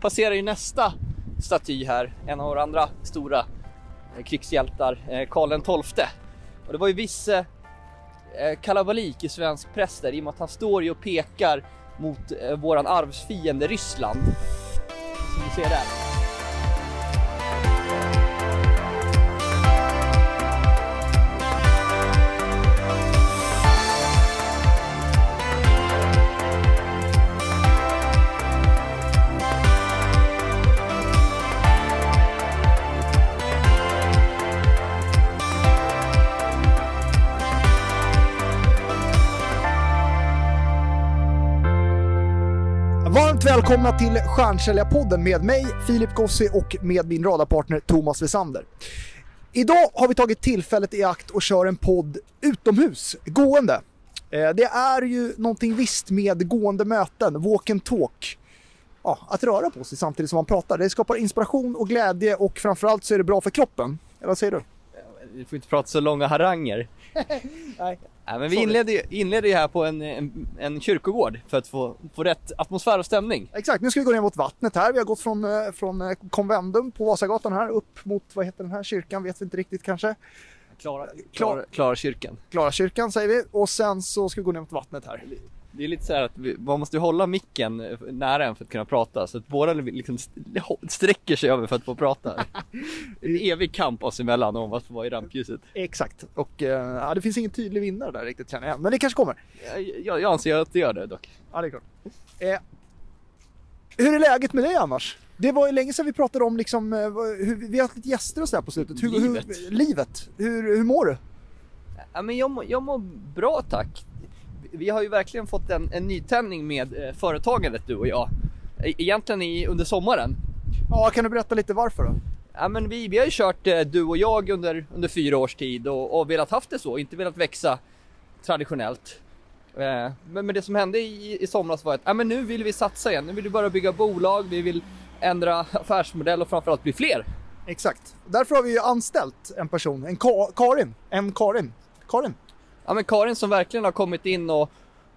passerar ju nästa staty här, en av våra andra stora eh, krigshjältar, eh, Karl XII. Och det var ju viss eh, kalabalik i svensk press där i och med att han står ju och pekar mot våran arvsfiende Ryssland. Som du ser där. Välkomna till Stjärnsäljarpodden med mig, Filip Gossi och med min radarpartner Thomas Wessander. Idag har vi tagit tillfället i akt och kör en podd utomhus, gående. Eh, det är ju någonting visst med gående möten, walk and talk. Ja, att röra på sig samtidigt som man pratar. Det skapar inspiration och glädje och framförallt så är det bra för kroppen. Eller vad säger du? Vi får inte prata så långa haranger. Nej. Nej, men vi inledde, ju- inledde ju här på en, en, en kyrkogård för att få, få rätt atmosfär och stämning. Exakt, nu ska vi gå ner mot vattnet här. Vi har gått från, eh, från eh, Convendum på Vasagatan här upp mot, vad heter den här kyrkan? Vet vi inte riktigt kanske. Klara, Klar- Klara, Klara kyrkan. Klara kyrkan säger vi och sen så ska vi gå ner mot vattnet här. Det är lite så här att vi, man måste hålla micken eh, nära en för att kunna prata så att båda liksom st- sträcker sig över för att få prata. En evig kamp oss emellan om att få vara i rampljuset. Exakt, och eh, ja, det finns ingen tydlig vinnare där riktigt känner jag. Men det kanske kommer. Jag, jag, jag anser att det gör det dock. Ja, det är klart. Eh, hur är läget med dig annars? Det var ju länge sedan vi pratade om liksom, eh, vad- hur, vi har haft lite gäster och sådär på slutet. Hur, Livet. Hur, livet. Hur, hur mår du? Ja, men jag, mår- jag mår bra tack. Vi har ju verkligen fått en, en nytändning med eh, företagandet du och jag. E- Egentligen i, under sommaren. Ja, kan du berätta lite varför då? Ja, men vi, vi har ju kört eh, du och jag under, under fyra års tid och, och velat haft det så, inte velat växa traditionellt. Eh, men, men det som hände i, i somras var att ja, men nu vill vi satsa igen, nu vill vi börja bygga bolag, vi vill ändra affärsmodell och framförallt bli fler. Exakt. Därför har vi ju anställt en person, en Ka- Karin. En Karin. Karin. Ja men Karin som verkligen har kommit in och,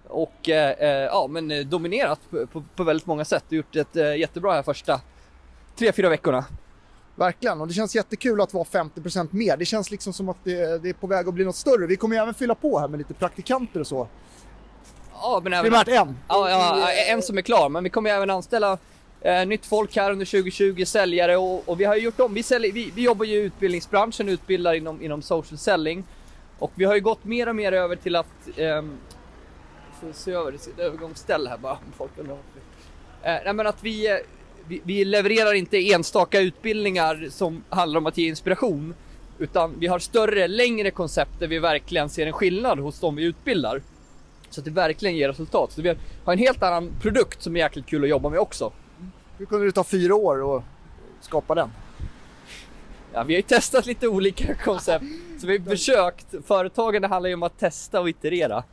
och eh, eh, ja, men eh, dominerat på, på, på väldigt många sätt och gjort ett eh, jättebra här första tre, fyra veckorna. Verkligen, och det känns jättekul att vara 50% mer. Det känns liksom som att det, det är på väg att bli något större. Vi kommer ju även fylla på här med lite praktikanter och så. Ja, men även, Primärt en. ja, ja, en som är klar, men vi kommer även anställa eh, nytt folk här under 2020, säljare och, och vi har ju gjort om. Vi, säljer, vi, vi jobbar ju i utbildningsbranschen, utbildar inom, inom social selling och vi har ju gått mer och mer över till att Eh, får se över ett övergångsställe här bara om folk undrar. Eh, nej, men att vi, eh, vi, vi levererar inte enstaka utbildningar som handlar om att ge inspiration utan vi har större, längre koncept där vi verkligen ser en skillnad hos de vi utbildar. Så att det verkligen ger resultat. Så vi har en helt annan produkt som är jäkligt kul att jobba med också. Hur kunde det ta fyra år att skapa den? Ja, vi har ju testat lite olika koncept. Så vi har försökt. Företagande handlar ju om att testa och iterera.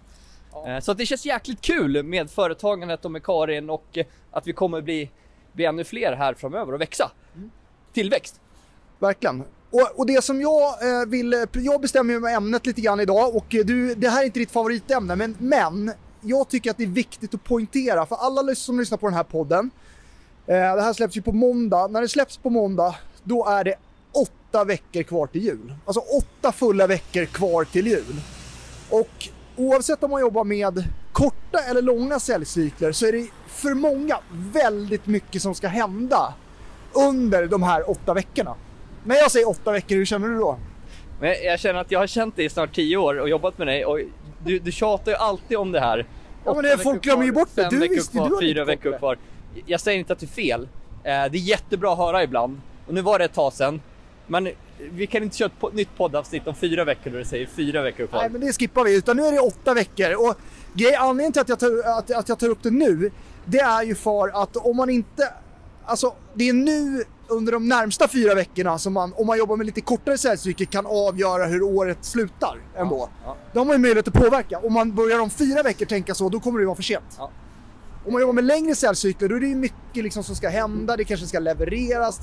Eh, Så det känns jäkligt kul med företagandet och med Karin och eh, att vi kommer bli, bli ännu fler här framöver och växa. Tillväxt. Verkligen. Och, och det som jag eh, vill, jag bestämmer ju ämnet lite grann idag och du, det här är inte ditt favoritämne men, men jag tycker att det är viktigt att poängtera för alla som lyssnar på den här podden. Det här släpps ju på måndag. När det släpps på måndag då är det åtta veckor kvar till jul. Alltså åtta fulla veckor kvar till jul. Och oavsett om man jobbar med korta eller långa säljcykler så är det för många väldigt mycket som ska hända under de här åtta veckorna. När jag säger åtta veckor, hur känner du då? Jag känner att jag har känt dig i snart tio år och jobbat med dig och du, du tjatar ju alltid om det här. Ja, men det- veckor folk glömmer ju bort det. Du visste- kvar, du har fyra veckor kvar. Jag säger inte att det är fel. Eh, Det är jättebra att höra ibland. Och nu var det ett tag sedan. Men vi kan inte köra ett nytt poddavsnitt om fyra veckor då det säger fyra veckor kvar. Nej, men det skippar vi. Utan nu är det åtta veckor. Och anledningen till att jag, tar, att, att jag tar upp det nu, det är ju för att om man inte... Alltså, det är nu under de närmsta fyra veckorna som man, om man jobbar med lite kortare säljcykel, kan avgöra hur året slutar ändå. ja. Då har man ju möjlighet att påverka. Om man börjar om fyra veckor tänka så, då kommer det vara för sent. Ja. Om man jobbar med längre säljcykler, då är det ju mycket liksom som ska hända. Det kanske ska levereras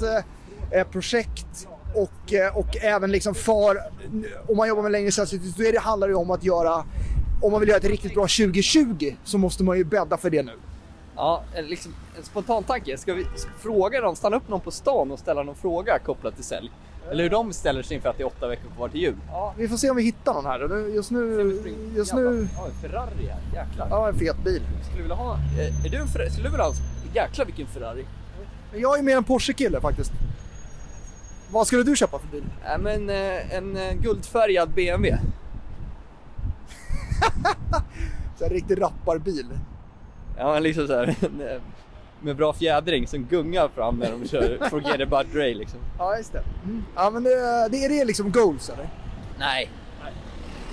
eh, projekt och, eh, och även liksom för... Om man jobbar med längre säljcykler, då är det, handlar det om att göra... Om man vill göra ett riktigt bra 2020 så måste man ju bädda för det nu. Ja, liksom, en spontan tanke. Ska vi fråga dem, stanna upp någon på stan och ställa någon fråga kopplat till sälj? Eller hur de ställer sig inför att det är åtta veckor kvar till jul? Ja, vi får se om vi hittar någon här. Just nu... Just nu... Ja, en Ferrari här. Jäklar. Ja, en fet bil. Skulle du vilja ha... eh, Är du en Ferrari? Skulle du vilja ha en... Jäklar vilken Ferrari. Jag är mer en Porsche-kille faktiskt. Vad skulle du köpa för bil? Ja, men eh, en eh, guldfärgad BMW. Så en riktig rapparbil. Ja, men liksom så här. eh, Med bra fjädring som gungar fram när de kör Forget about Dre liksom. Ja, just det. Mm. Ja, men det, det är det liksom goals eller? Nej.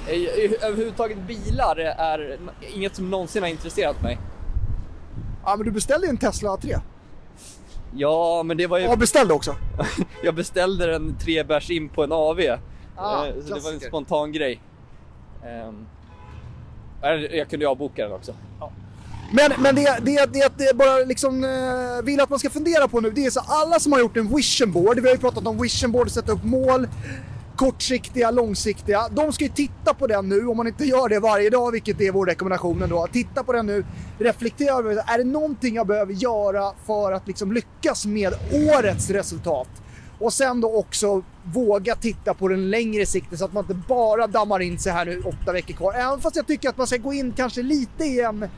I- Överhuvudtaget bilar är inget som någonsin har intresserat mig. Ja, men du beställde ju en Tesla 3. Ja, men det var ju... Ja, beställde också. Jag beställde den tre bärs in på en AV. Ah, Eh, så det var en spontan grej. Ehm, jag- jag kunde ju avboka den också. Men, men det, det, det, det bara liksom eh, vill att man ska fundera på nu, det är så alla som har gjort en vision board, vi har ju pratat om vision board, sätta upp mål, kortsiktiga, långsiktiga. De ska ju titta på den nu, om man inte gör det varje dag, vilket är vår rekommendation ändå. Titta på den nu, reflektera över, är det någonting jag behöver göra för att liksom lyckas med årets resultat? Och sen då också våga titta på den längre sikten så att man inte bara dammar in sig här nu åtta veckor kvar. Även fast jag tycker att man ska gå in kanske lite i en,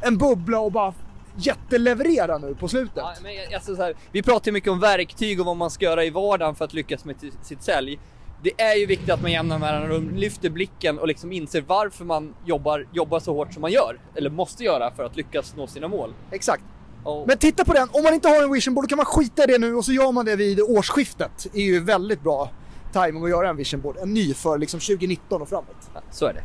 en bubbla och bara jätteleverera nu på slutet. Ja, men jag- alltså så här, vi pratar ju mycket om verktyg och vad man ska göra i vardagen för att lyckas med sitt sälj. Det är ju viktigt att man jämna mellanrum lyfter blicken och liksom inser varför man jobbar, jobbar så hårt som man gör. Eller måste göra för att lyckas nå sina mål. Exakt. Och, Men titta på den, om man inte har en vision board kan man skita i det nu och så gör man det vid årsskiftet. Det är ju väldigt bra timing att göra en vision board. En ny för liksom 2019 och framåt. ja, så är det.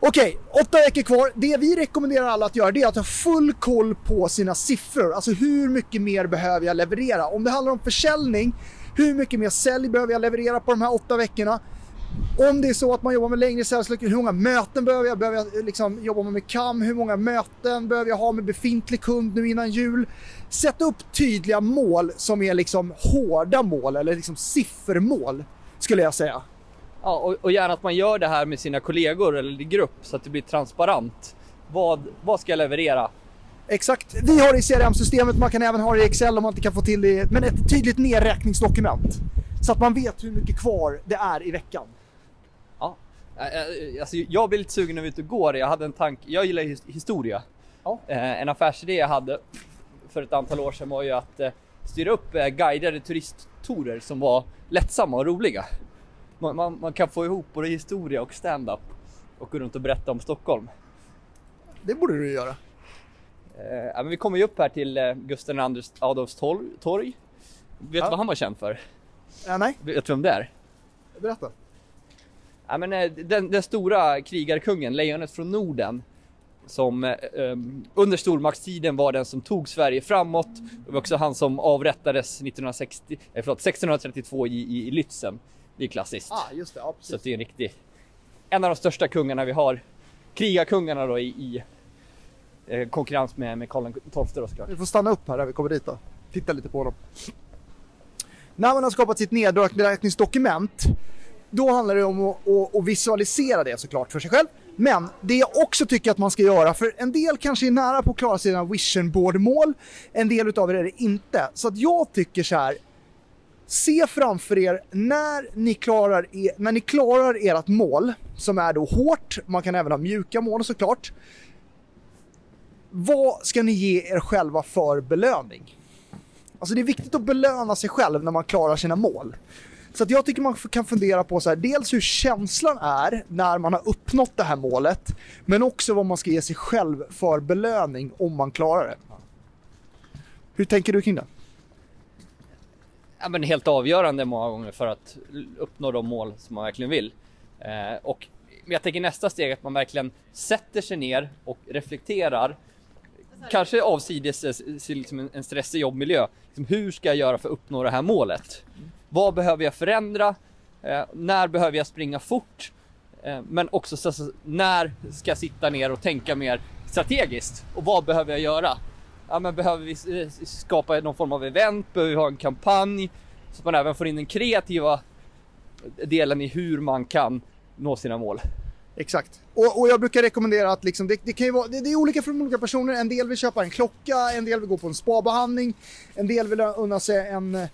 Okej, åtta veckor kvar. Det vi rekommenderar alla att göra det är att ha full koll på sina siffror. Alltså hur mycket mer behöver jag leverera? Om det handlar om försäljning, hur mycket mer sälj behöver jag leverera på de här åtta veckorna? Om det är så att man jobbar med längre säljsluckor, hur många möten behöver jag? Behöver jag liksom jobba med KAM? Hur många möten behöver jag ha med befintlig kund nu innan jul? Sätt upp tydliga mål som är liksom hårda mål eller liksom siffermål skulle jag säga. Ja, och, och gärna att man gör det här med sina kollegor eller i grupp så att det blir transparent. Vad, vad ska jag leverera? Exakt. Vi har det i CRM-systemet, man kan även ha det i Excel om man inte kan få till det, men ett tydligt nedräkningsdokument. Så att man vet hur mycket kvar det är i veckan. Ja. Alltså, jag blir lite sugen när vi är ute och går. Jag hade en tanke, jag gillar his- historia. Ja. En affärsidé jag hade för ett antal år sedan var ju att styra upp guidade turisttorer som var lättsamma och roliga. Man, man, man kan få ihop både historia och stand-up och gå runt och berätta om Stockholm. Det borde du göra. Eh, ja, men vi kommer ju upp här till eh, Gustav II Adolfs torg. torg. Vet du Ja. vad han var känd för? Äh, nej, Vet du vem det är? berätta. Ja, men, eh, den, den stora krigarkungen, lejonet från Norden, som eh, under stormaktstiden var den som tog Sverige framåt. Det var också han som avrättades 1960, eh, förlåt, 1632 i, i, i Lützen. Det är klassiskt. Ah, just det. Ja, Så det är en riktig, en av de största kungarna vi har. Krigarkungarna då i, i eh, konkurrens med, med Karl XII då såklart. Vi får stanna upp här när vi kommer dit då. Titta lite på honom. När man har skapat sitt nedräkningsdokument, då handlar det om att, att, att visualisera det såklart för sig själv. Men det jag också tycker att man ska göra, för en del kanske är nära på att klara sina vision board-mål, en del utav er är det inte. Så att jag tycker så här, se framför er när ni klarar, er, när ni klarar ert mål, som är då hårt, man kan även ha mjuka mål såklart. Vad ska ni ge er själva för belöning? Alltså det är viktigt att belöna sig själv när man klarar sina mål. Så att jag tycker man kan fundera på så här, dels hur känslan är när man har uppnått det här målet, men också vad man ska ge sig själv för belöning om man klarar det. Hur tänker du kring det? ja, men helt avgörande många gånger för att uppnå de mål som man verkligen vill. Eh, och jag tänker nästa steg att man verkligen sätter sig ner och reflekterar. Kanske avsides eh, liksom en- en stressig jobbmiljö. Liksom, hur ska jag göra för att uppnå det här målet? Vad behöver jag förändra? Eh, när behöver jag springa fort? Eh, men också så, så, när ska jag sitta ner och tänka mer strategiskt? Och vad behöver jag göra? Ja, men behöver vi eh, skapa någon form av event? Behöver vi ha en kampanj? Så att man även får in den kreativa delen i hur man kan nå sina mål. Exakt. Och, och jag brukar rekommendera att liksom, det, det kan ju vara, det, det är olika för de olika personer. En del vill köpa en klocka, en del vill gå på en spabehandling, en del vill unna sig en, eh,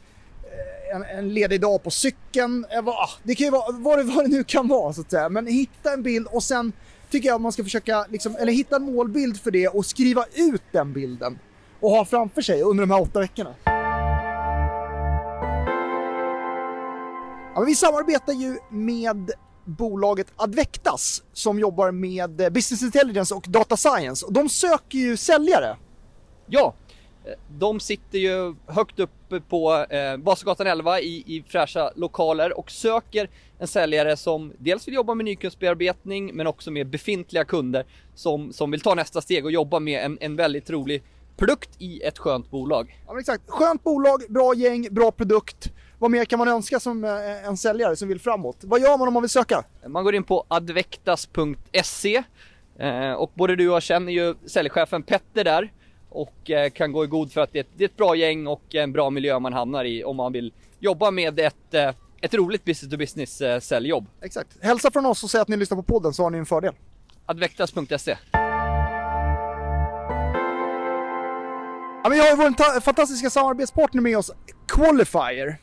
en, en ledig dag på cykeln. Eh, ah, det kan ju vara vad det, vad det nu kan vara så att säga. Men hitta en bild och sen tycker jag att man ska försöka, liksom, eller hitta en målbild för det och skriva ut den bilden. Och ha framför sig under de här åtta veckorna. Ja, men vi samarbetar ju med bolaget Advectas som jobbar med eh, business intelligence och data science. Och de söker ju säljare. Ja, eh, de sitter ju högt uppe på eh, Vasagatan 11 i, i fräscha lokaler och söker en säljare som dels vill jobba med nykundsbearbetning men också med befintliga kunder som, som vill ta nästa steg och jobba med en, en väldigt rolig produkt i ett skönt bolag. Ja, exakt. Skönt bolag, bra gäng, bra produkt. Vad mer kan man önska som eh, en säljare som vill framåt? Vad gör man om man vill söka? Man går in på advectas.se eh, och både du och jag känner ju säljchefen Petter där och eh, kan gå i god för att det är, ett, det är ett bra gäng och en bra miljö man hamnar i om man vill jobba med ett, ett roligt business to business säljjobb. Exakt. Hälsa från oss och säg att ni lyssnar på podden så har ni en fördel. Advectas.se Ja, men vi har ju vår ta- fantastiska samarbetspartner med oss, Qualifier,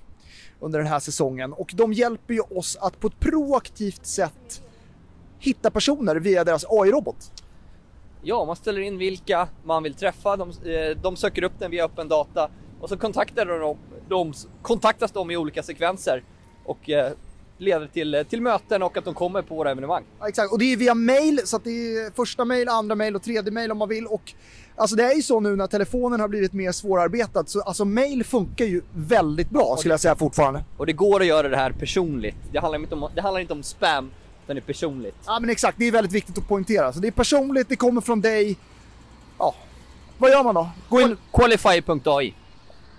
under den här säsongen. Och de hjälper ju oss att på ett proaktivt sätt hitta personer via deras AI-robot. Ja, man ställer in vilka man vill träffa, de, eh, de söker upp den via öppen data och så kontaktar de, de, kontaktas de i olika sekvenser och eh, leder till, eh, till möten och att de kommer på våra evenemang. Ja, exakt, och det är via mail, så det är första mail, andra mail och tredje mail om man vill. Och alltså det är ju så nu när telefonen har blivit mer svårarbetad, så alltså mail funkar ju väldigt bra skulle jag säga fortfarande. Och det går att göra det här personligt. Det handlar inte om, det handlar inte om spam, utan det är personligt. Ja men exakt, det är väldigt viktigt att poängtera. Så det är personligt, det kommer från dig. Ja, vad gör man då? Gå in... Qualify.ai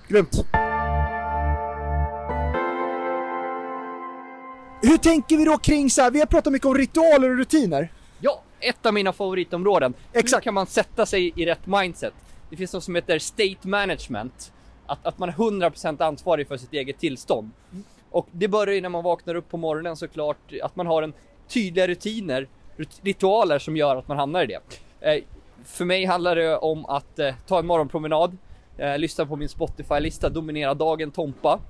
Grymt. Hur tänker vi då kring så här, vi har pratat mycket om ritualer och rutiner. Ett av mina favoritområden. Exakt. Hur kan man sätta sig i rätt mindset? Det finns något som heter state management. Att, att man är 100% ansvarig för sitt eget tillstånd. Och det börjar ju när man vaknar upp på morgonen såklart, att man har en tydliga rutiner, rut- ritualer som gör att man hamnar i det. Eh, för mig handlar det om att eh, ta en morgonpromenad, eh, lyssna på min Spotify-lista, dominera dagen, Tompa.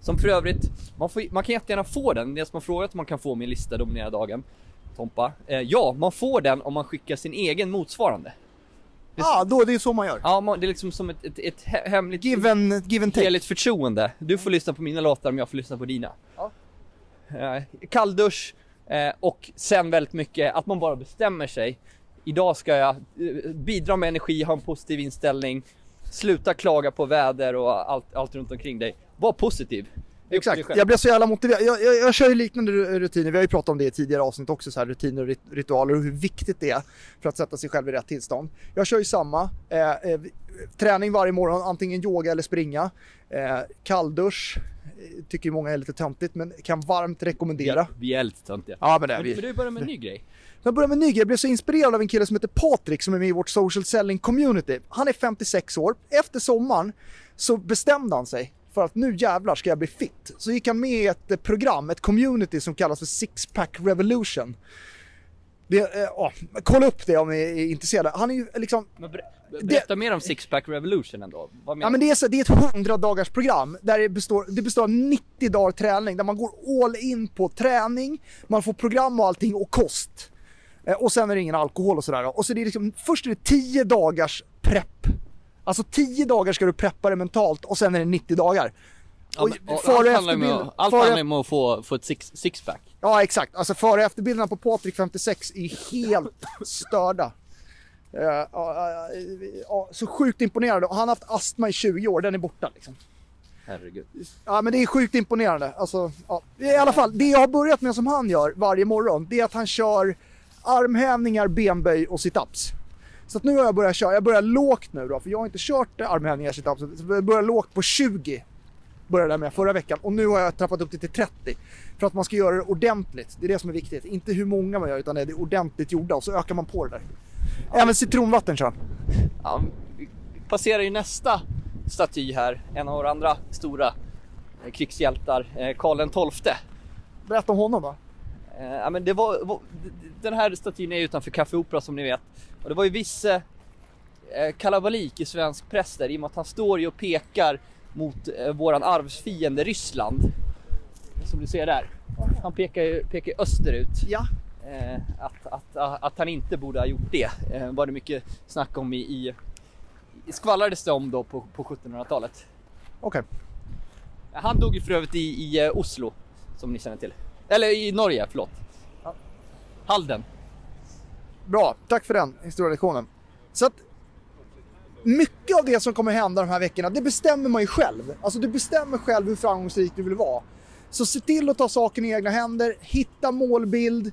Som för övrigt, man, får, man kan jättegärna få den, det som har frågat om man kan få min lista dominera dagen. Tompa. Eh, ja, man får den om man skickar sin egen motsvarande. Ja, ah, då det är så man gör. Ja, man, det är liksom som ett, ett, ett he- hemligt Give and, give and take. heligt förtroende. Du får lyssna på mina låtar om jag får lyssna på dina. Ja. Eh, kalldusch eh, och sen väldigt mycket att man bara bestämmer sig. Idag ska jag eh, bidra med energi, ha en positiv inställning, sluta klaga på väder och allt, allt runt omkring dig. Var positiv. Exakt, jag blev så jävla motiverad. Jag, jag, jag kör ju liknande ru- rutiner, vi har ju pratat om det i tidigare avsnitt också, så här rutiner och rit- ritualer och hur viktigt det är för att sätta sig själv i rätt tillstånd. Jag kör ju samma, eh, eh, träning varje morgon, antingen yoga eller springa. Eh, kalldusch, eh, tycker många är lite töntigt men kan varmt rekommendera. Vi, vi är lite töntiga. Ja men det är Men, vi. men du börjar med en ny grej. Jag börjar med en ny grej. Jag blev så inspirerad av en kille som heter Patrik som är med i vårt social selling community. Han är 56 år. Efter sommaren så bestämde han sig för att nu jävlar ska jag bli fit. Så gick han med i ett eh, program, ett community som kallas för Sixpack Revolution. Det, eh, ja, kolla upp det om ni är intresserade. Han är ju liksom Men ber, berätta mer om Sixpack Revolution ändå. Vad menar Ja men det är, så, det är ett 100 dagars program där det består, det består av 90 dagar träning där man går all in på träning, man får program och allting och kost. Eh, och sen är det ingen alkohol och sådär. Och så det är liksom, först är det 10 dagars prepp. Alltså 10 dagar ska du preppa dig mentalt och sen är det 90 dagar. Ja, men, och före allt handlar om allt före- handlar att få, få ett six, sixpack. Ja exakt, alltså före och efterbilderna på Patrik 56 är helt störda. Ja, ja, ja, så sjukt imponerande och han har haft astma i 20 år, den är borta liksom. Herregud. Ja men det är sjukt imponerande. Alltså, ja. I alla fall, det jag har börjat med som han gör varje morgon, det är att han kör armhävningar, benböj och situps. Så nu har jag börjat köra, jag börjar lågt nu då, för jag har inte kört armhävningar, situps, så jag börjar lågt på 20. Började jag med förra veckan och nu har jag trappat upp det till 30. För att man ska göra det ordentligt, det är det som är viktigt. Inte hur många man gör utan det är ordentligt gjorda och så ökar man på det där. Även citronvatten kör. Ja, vi vi passerar ju nästa staty här, en av våra andra stora eh, krigshjältar, eh, Karl XII. Berätta om honom då. Eh, ja, men det var, var, den här statyn är utanför Café Opera som ni vet. Och det var ju viss eh, kalabalik i svensk press där i och med att han står ju och pekar mot eh, våran arvsfiende Ryssland. Som du ser där. Han pekar ju pekar österut. Ja. Eh, att, att, att, att han inte borde ha gjort det. Eh, var det mycket snack om i, i, i skvallrades det om då på, på 1700-talet. Okej. Han dog ju för övrigt i, i Oslo, som ni känner till. Eller i Norge, förlåt. Halden. Bra, tack för den historielektionen. Så att mycket av det som kommer hända de här veckorna, det bestämmer man ju själv. Alltså du bestämmer själv hur framgångsrik du vill vara. Så se till att ta saken i egna händer, hitta målbild,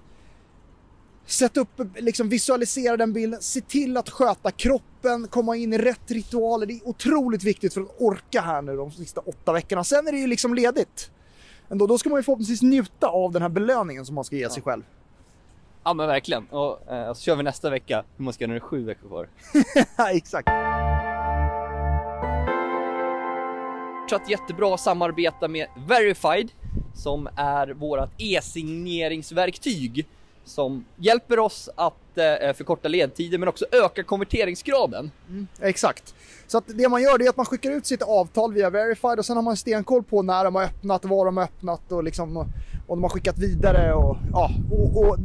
sätt upp, liksom visualisera den bilden, se till att sköta kroppen, komma in i rätt ritualer. Det är otroligt viktigt för att orka här nu de sista åtta veckorna. Sen är det ju liksom ledigt. Ändå, då ska man ju förhoppningsvis njuta av den här belöningen som man ska ge sig själv. Ja men verkligen. Och, eh, så kör vi nästa vecka. Hur många ska när det är sju veckor kvar. Ja, exakt. fortsatt jättebra att samarbeta med Verified som är vårt e-signeringsverktyg som hjälper oss att eh, förkorta ledtider men också öka konverteringsgraden. Exakt. Så att det man gör det är att man skickar ut sitt avtal via Verified och sen har man stenkoll på när de har öppnat, var de har öppnat och liksom och de har skickat vidare och ja, och, och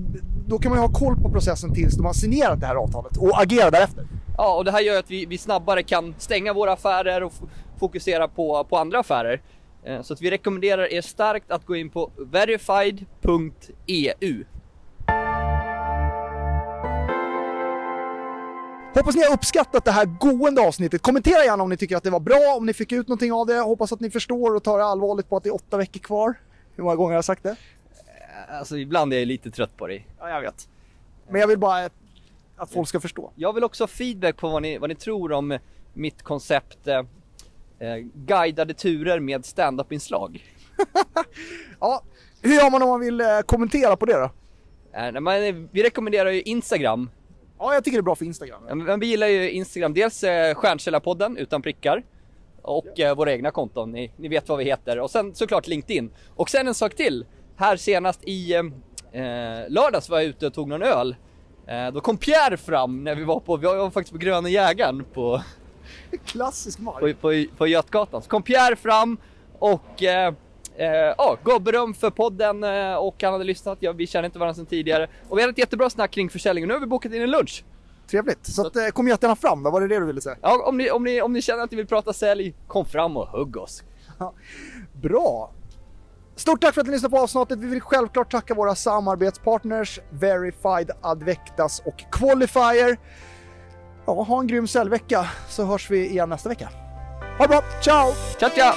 då kan man ju ha koll på processen tills de har signerat det här avtalet och agera därefter. Ja, och det här gör att vi, vi snabbare kan stänga våra affärer och fokusera på, på andra affärer. Eh, Så att vi rekommenderar er starkt att gå in på verified.eu. Hoppas ni har uppskattat det här gående avsnittet. Kommentera gärna om ni tycker att det var bra, om ni fick ut någonting av det. Hoppas att ni förstår och tar det allvarligt på att det är åtta veckor kvar. Hur många gånger har jag sagt det? Alltså ibland är jag lite trött på det. Ja, jag vet. Men jag vill bara att folk ska förstå. Jag vill också ha feedback på vad ni, vad ni tror om mitt koncept eh, eh, guidade turer med stand-up-inslag. Ja, hur gör man om man vill eh, kommentera på det då? Eh, vi rekommenderar ju Instagram. Ja, jag tycker det är bra för Instagram. Ja, Men vi gillar ju Instagram, dels eh, Stjärnkällarpodden utan prickar och eh, våra egna konton, ni, ni vet vad vi heter. Och sen såklart LinkedIn. Och sen en sak till. Här senast i eh, eh, lördags var jag ute och tog någon öl. Eh, då kom Pierre fram när vi var på, vi var faktiskt på Gröna Jägaren på, Klassisk mark. på, på, på Götgatan. Så kom Pierre fram och eh, eh, ja, gav beröm för podden eh, och han hade lyssnat. Ja, vi känner inte varandra sedan tidigare. Och vi hade ett jättebra snack kring försäljning och nu har vi bokat in en lunch. Trevligt. Så att, eh, kom jättegärna fram då, var det det du ville säga? Ja, om ni, om, ni, om ni känner att ni vill prata sälj, kom fram och hugg oss. Bra! Stort tack för att ni lyssnade på avsnittet. Vi vill självklart tacka våra samarbetspartners Verified, Advectas och Qualifier. Ja, ha en grym säljvecka så hörs vi igen nästa vecka. Ha det bra, ciao! Tja tja!